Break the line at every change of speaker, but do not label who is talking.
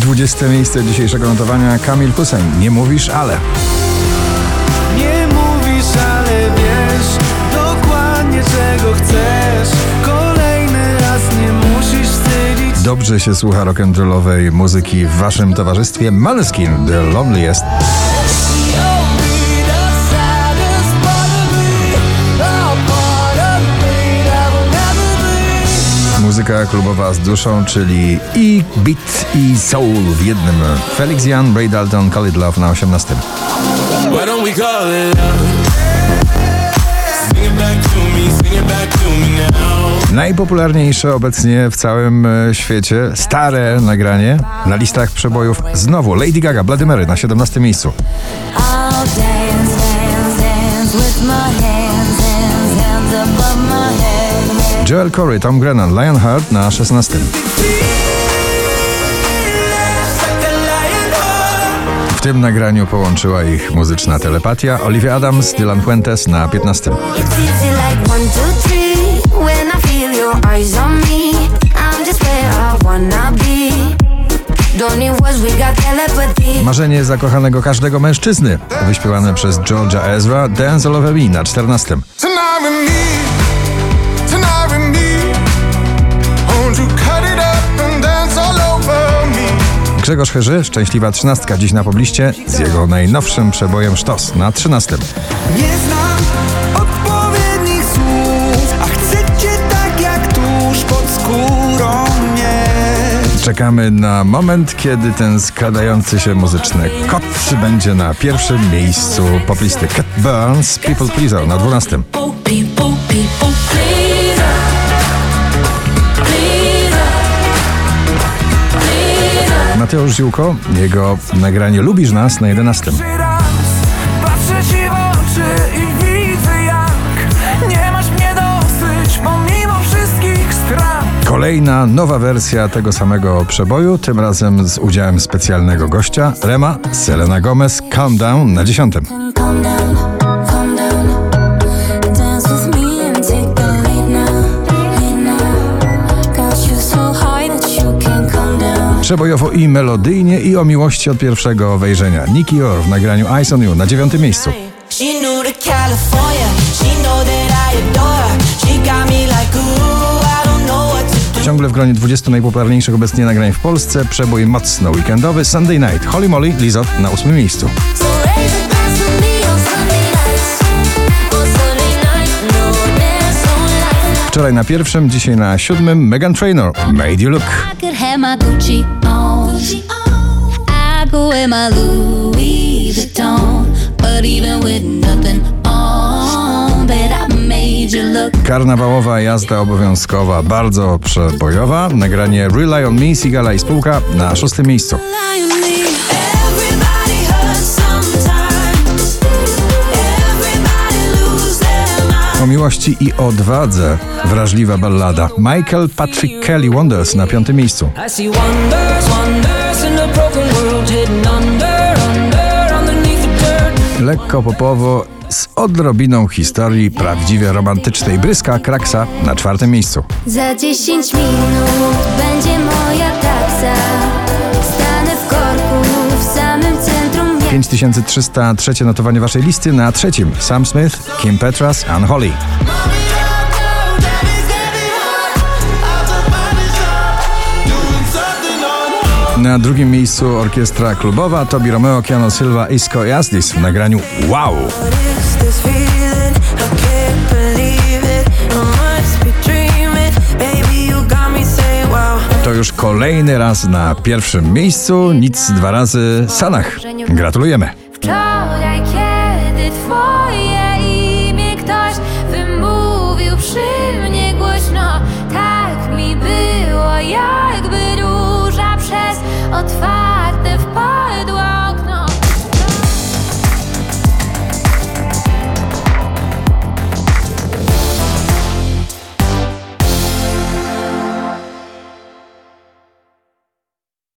20 miejsce dzisiejszego notowania Kamil Hussein. Nie mówisz, ale.
Nie mówisz, ale wiesz dokładnie czego chcesz. Kolejny raz nie musisz wstydzić.
Dobrze się słucha rock'n'rollowej muzyki w waszym towarzystwie. Maneskin, The Loneliest. Muzyka klubowa z duszą, czyli i beat i soul w jednym. Felix Jan, Ray Dalton, Call It Love na 18.
Why don't we call it love? Sing it back to me, sing it back to me now.
Najpopularniejsze obecnie w całym e, świecie stare nagranie na listach przebojów znowu Lady Gaga, Bloody Mary na 17 miejscu.
I'll dance, dance, dance
Joel Corey, Tom Grennan, Lionheart na 16. W tym nagraniu połączyła ich muzyczna telepatia Olivia Adams, Dylan Fuentes na 15.
It's easy like one, two, three. When I feel your eyes on me, I'm just where I wanna be. Don't need words, we got telepathy.
Marzenie zakochanego każdego mężczyzny, wyśpiewane przez Georgia Ezra, Dance All Over Me na 14. Grzegorz Herzy, szczęśliwa trzynastka dziś na pobliście z jego najnowszym przebojem Sztos na 13.
Nie znam odpowiednich słów, a chcę cię tak jak tuż pod skórą mieć.
Czekamy na moment, kiedy ten składający się muzyczny kot będzie na pierwszym miejscu poplisty. Cat Burns, People Pleaser na 12. Mateusz Ziółko, jego nagranie Lubisz Nas na 11.
raz patrzę ci w oczy i widzę jak nie masz mnie dosyć pomimo wszystkich strat.
Kolejna nowa wersja tego samego przeboju, tym razem z udziałem specjalnego gościa, Rema, Selena Gomez, Calm Down na 10. Przebojowo i melodyjnie i o miłości od pierwszego wejrzenia. Nicky Orr w nagraniu Eyes on You na 9 miejscu. Ciągle w gronie 20 najpopularniejszych obecnie nagrań w Polsce przebój mocno weekendowy Sunday Night. Holly Molly, Lizot na 8 miejscu. Wczoraj na pierwszym, dzisiaj na siódmym Megan Trainor, Made You Look. Karnawałowa jazda obowiązkowa, bardzo przebojowa. Nagranie Rely on Me, Sigala i spółka na szóstym miejscu. Miłości i odwadze wrażliwa ballada. Michael Patrick Kelly Wonders na piątym miejscu.
I see wonders, wonders in a broken world hidden under, under, underneath the dirt.
Lekko popowo z odrobiną historii prawdziwie romantycznej. Bryska Kraksa na czwartym miejscu.
Za 10 minut
1303. notowanie waszej listy. Na trzecim Sam Smith, Kim Petras, Unholy. Na drugim miejscu orkiestra klubowa Tobi Romeo, Keanu Silva, Isco i Asdis w nagraniu Wow! Już kolejny raz na pierwszym miejscu, nic dwa razy Sanach. Gratulujemy.